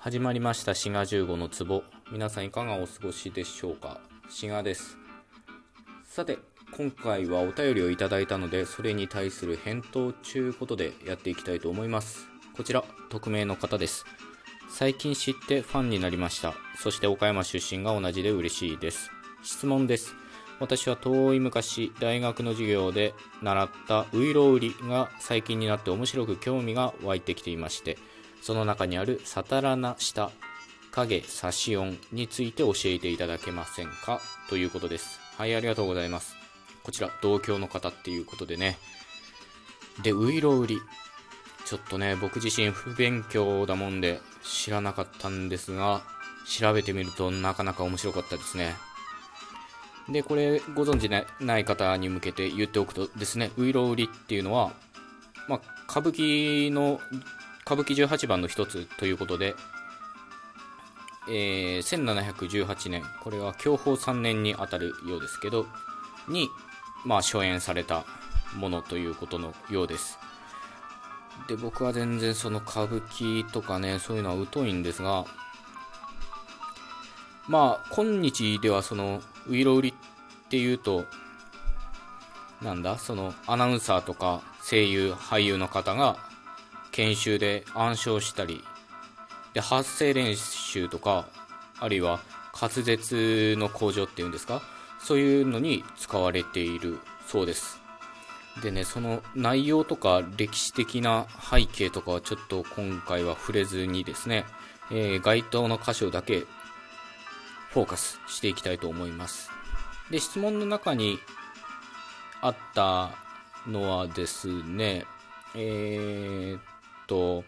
始まりました。滋賀15の壺。皆さんいかがお過ごしでしょうか？滋賀です。さて今回はお便りをいただいたのでそれに対する返答ちゅうことでやっていきたいと思います。こちら匿名の方です。最近知ってファンになりました。そして岡山出身が同じで嬉しいです。質問です。私は遠い昔大学の授業で習ったウイロウリが最近になって面白く興味が湧いてきていましてその中にあるサタラナ下影差し音について教えていただけませんか？ということです。はいありがとうございます。こちら同郷の方っていうことでね。でウイロウリ。ちょっとね僕自身不勉強だもんで知らなかったんですが調べてみるとなかなか面白かったですね。で、これご存知ない方に向けて言っておくとですね、ウイロウリっていうのは、まあ、歌舞伎の、歌舞伎18番の一つということで、えー、1718年、これは享保3年にあたるようですけど、に、まあ、初演されたものということのようです。で、僕は全然その歌舞伎とかね、そういうのは疎いんですが、まあ、今日ではその、ウイロウリっていうと、なんだ、その、アナウンサーとか声優、俳優の方が研修で暗唱したり、で、発声練習とか、あるいは滑舌の向上っていうんですか、そういうのに使われているそうです。でね、その内容とか歴史的な背景とかはちょっと今回は触れずにですね、えー、該当の箇所だけフォーカスしていきたいと思います。で、質問の中にあったのはですね、えー、っと、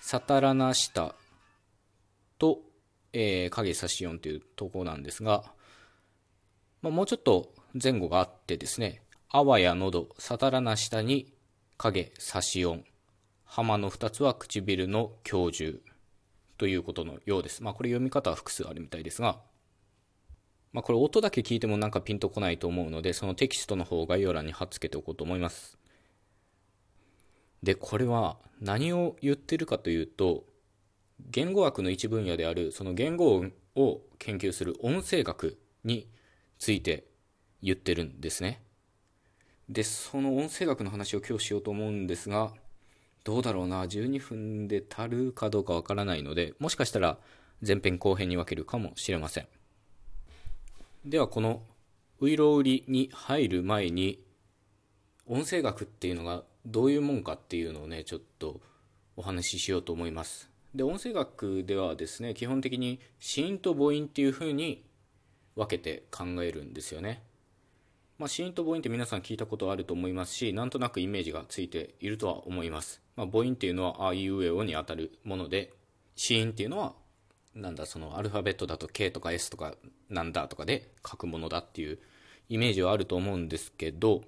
サタラナシタと、えー、影差し音というとこなんですが、まあ、もうちょっと前後があってですね、あわや喉、サタラナシタに影差し音、浜の2つは唇の教授、ということのようです。まあこれ読み方は複数あるみたいですが、まあこれ音だけ聞いてもなんかピンとこないと思うので、そのテキストの方概要欄に貼っつけておこうと思います。で、これは何を言ってるかというと、言語学の一分野であるその言語を研究する音声学について言ってるんですね。で、その音声学の話を今日しようと思うんですが、どうだろうな、12分で足るかどうかわからないので、もしかしたら前編後編に分けるかもしれません。では、このウイロウリに入る前に、音声学っていうのがどういうもんかっていうのをね、ちょっとお話ししようと思います。で、音声学ではですね、基本的に子音と母音っていう風に分けて考えるんですよね。まあ、子音と母音って皆さん聞いたことあると思いますし、なんとなくイメージがついているとは思います。まあ、母音っていうのはあいうえおに当たるもので、子音っていうのは、なんだ、そのアルファベットだと K とか S とかなんだとかで書くものだっていうイメージはあると思うんですけど、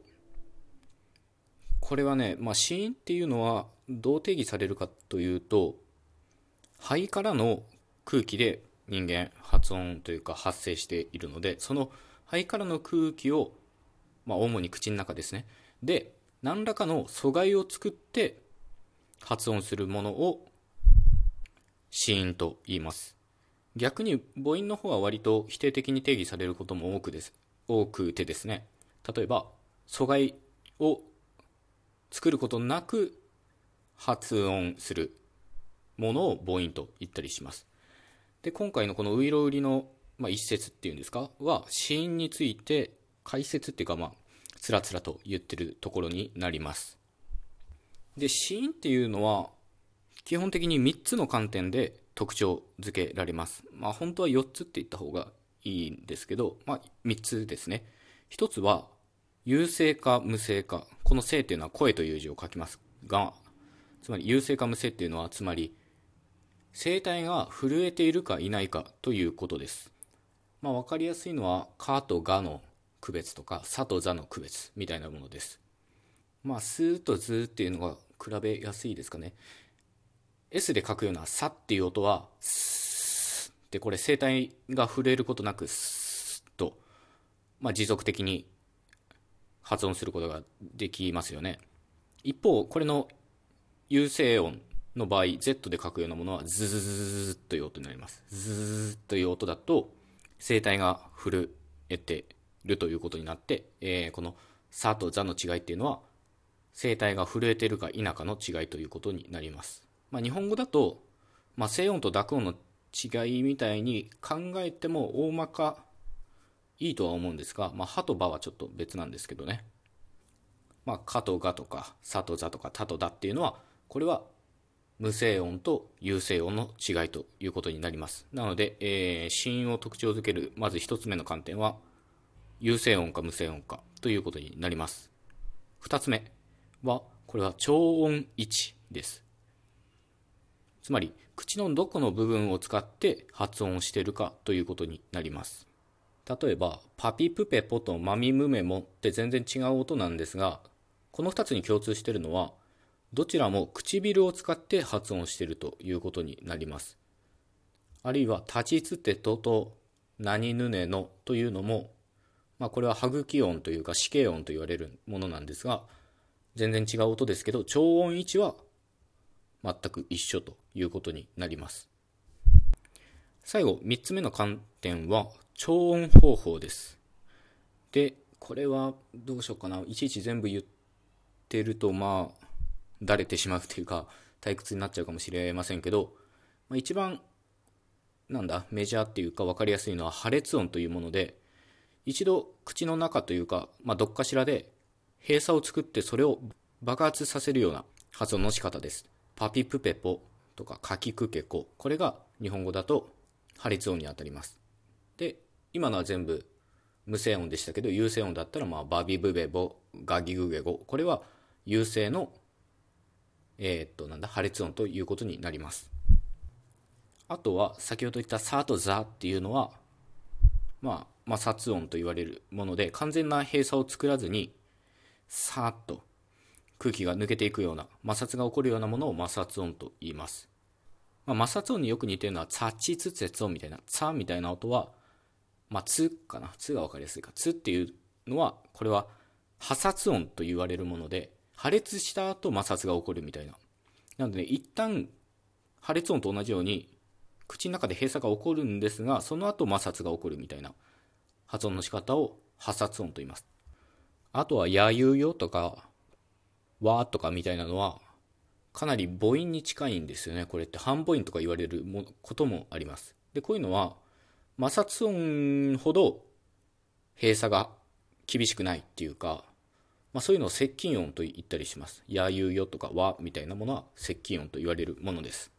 これはね、まあ、子音っていうのはどう定義されるかというと、肺からの空気で人間発音というか発生しているので、その肺からの空気をまあ、主に口の中ですね。で、何らかの阻害を作って発音するものを子音と言います。逆に母音の方は割と否定的に定義されることも多くです。多くてですね。例えば、阻害を作ることなく発音するものを母音と言ったりします。で、今回のこのウイロウリの、まあ、一節っていうんですか？は、子音について解説っていうかまあつらつらと言ってるところになります。で死因っていうのは基本的に3つの観点で特徴付けられます。まあ本当は4つって言った方がいいんですけど、まあ、3つですね。1つは優勢か無声かこの声っていうのは声という字を書きますがつまり優勢か無声っていうのはつまり声帯が震えているかいないかということですまあ分かりやすいのは「か」と「が」の区別とか、さとざの区別みたいなものです。まあ、すとずっていうのが比べやすいですかね。S で書くようなさっていう音は、スってこれ声帯が震えることなく、スッと、まあ、持続的に発音することができますよね。一方、これの有声音の場合、Z で書くようなものはズズズズという音になります。ズズズという音だと、声帯が震えてるということになって、えー、このさとザの違いっていうのは、声帯が震えてるか否かの違いということになります。まあ、日本語だと、まあ、静音と濁音の違いみたいに考えても大まかいいとは思うんですが、まあ、はとばはちょっと別なんですけどね。まあ、かとがとか、さとざとか、たとだっていうのは、これは無声音と有声音の違いということになります。なので、えー、子音を特徴づける、まず一つ目の観点は、有声音か無声音かということになります。二つ目は、これは超音位置です。つまり、口のどこの部分を使って発音しているかということになります。例えば、パピプペポとマミムメモって全然違う音なんですが、この2つに共通しているのは、どちらも唇を使って発音しているということになります。あるいは、立ちつてとと何ぬねのというのも、まあ、これは歯茎音というか死刑音と言われるものなんですが、全然違う音ですけど、超音位置は全く一緒ということになります。最後、3つ目の観点は、超音方法です。で、これはどうしようかな。いちいち全部言ってると、まあ、だれてしまうというか、退屈になっちゃうかもしれませんけど、まあ、一番、なんだ、メジャーっていうか分かりやすいのは破裂音というもので、一度口の中というか、まあ、どっかしらで閉鎖を作ってそれを爆発させるような発音の仕方です。パピプペポとかカキクケコ。これが日本語だと破裂音にあたります。で、今のは全部無声音でしたけど、有声音だったら、まあ、バビブベボ、ガギグゲゴ。これは優勢の、えー、っと、なんだ、破裂音ということになります。あとは、先ほど言ったサとザっていうのは、まあ、摩擦音と言われるもので、完全な閉鎖を作らずに、さーっと空気が抜けていくような、摩擦が起こるようなものを摩擦音と言います。まあ、摩擦音によく似てるのは、ツァチツツツ音みたいな、ツァみたいな音は、まあ、ツかな。ツが分かりやすいか。ツっていうのは、これは破殺音と言われるもので、破裂した後摩擦が起こるみたいな。なので、ね、一旦破裂音と同じように口の中で閉鎖が起こるんですが、その後摩擦が起こるみたいな発音の仕方を破殺音と言います。あとは、やゆよとか、わとかみたいなのは、かなり母音に近いんですよね。これって半母音とか言われることもあります。で、こういうのは、摩擦音ほど閉鎖が厳しくないっていうか、まあ、そういうのを接近音と言ったりします。やゆよとかわみたいなものは接近音と言われるものです。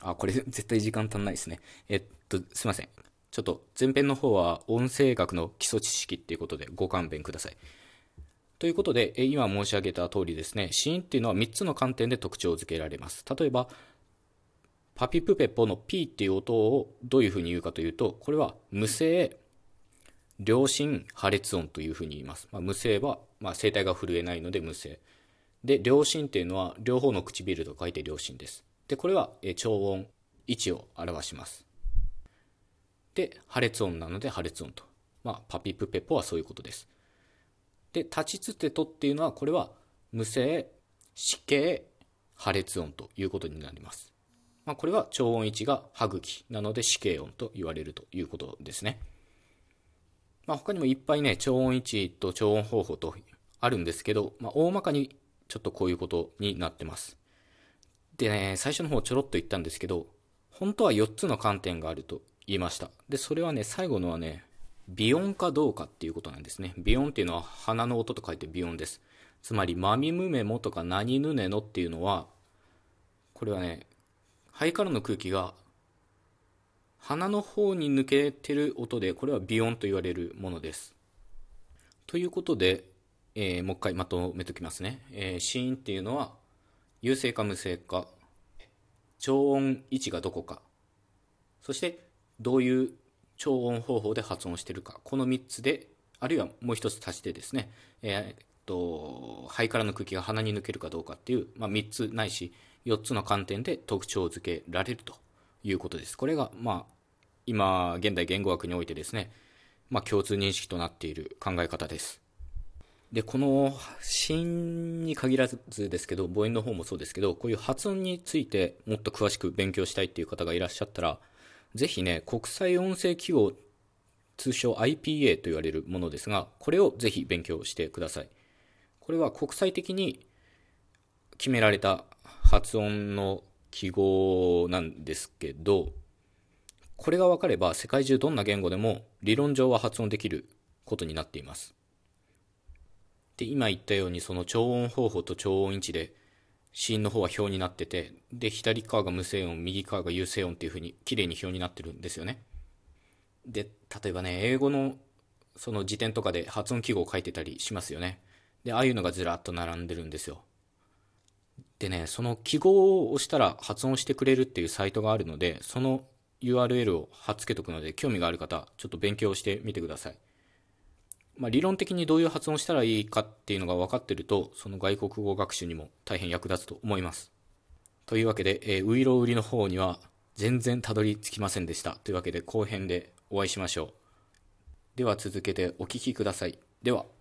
あ、これ 絶対時間足んないですね。えっと、すいません。ちょっと前編の方は音声学の基礎知識っていうことでご勘弁ください。ということで、今申し上げた通りですね、子音っていうのは3つの観点で特徴づけられます。例えば、パピプペポの P っていう音をどういうふうに言うかというと、これは無声、両心破裂音というふうに言います。まあ、無声はまあ、声帯が震えないので無声。で、両心っていうのは両方の唇と書いて両心です。で、これは、え超音位置を表します。で、破裂音なので破裂音と。まあ、パピプペポはそういうことです。で、立ちつてとっていうのは、これは無声、死刑、破裂音ということになります。まあ、これは超音位置が歯茎なので死刑音と言われるということですね。まあ、他にもいっぱいね、超音位置と超音方法とあるんですけど、まあ、大まかにちょっとこういうことになってます。でね、最初の方ちょろっと言ったんですけど、本当は4つの観点があると言いました。で、それはね、最後のはね、微音かどうかっていうことなんですね。微音っていうのは鼻の音と書いて微音です。つまり、まみむめもとか何ぬねのっていうのは、これはね、肺からの空気が鼻の方に抜けてる音で、これは微音と言われるものです。ということで、えー、もう一回まとめときますね。えー、子音っていうのは、有声か無声か、超音位置がどこか、そしてどういう超音方法で発音してるか、この3つで、あるいはもう一つ足してですね、えー、っと、肺からの空気が鼻に抜けるかどうかっていう、まあ、3つないし、4つの観点で特徴付けられるということです。これが、まあ、今、現代言語学においてですね、まあ、共通認識となっている考え方です。で、この芯に限らずですけど、母音の方もそうですけど、こういう発音についてもっと詳しく勉強したいっていう方がいらっしゃったら、ぜひね、国際音声記号、通称 IPA と言われるものですが、これをぜひ勉強してください。これは国際的に決められた発音の記号なんですけど、これが分かれば世界中どんな言語でも理論上は発音できることになっています。で、今言ったようにその超音方法と超音位置で子音の方は表になってて、で、左側が無声音、右側が有声音っていう風に綺麗に表になってるんですよね。で、例えばね、英語のその辞典とかで発音記号を書いてたりしますよね。で、ああいうのがずらっと並んでるんですよ。でね、その記号を押したら発音してくれるっていうサイトがあるので、その URL を貼っつけとくので、興味がある方、ちょっと勉強してみてください。まあ、理論的にどういう発音したらいいかっていうのが分かってると、その外国語学習にも大変役立つと思います。というわけで、えー、ウイロウリの方には全然たどり着きませんでした。というわけで後編でお会いしましょう。では続けてお聴きください。では。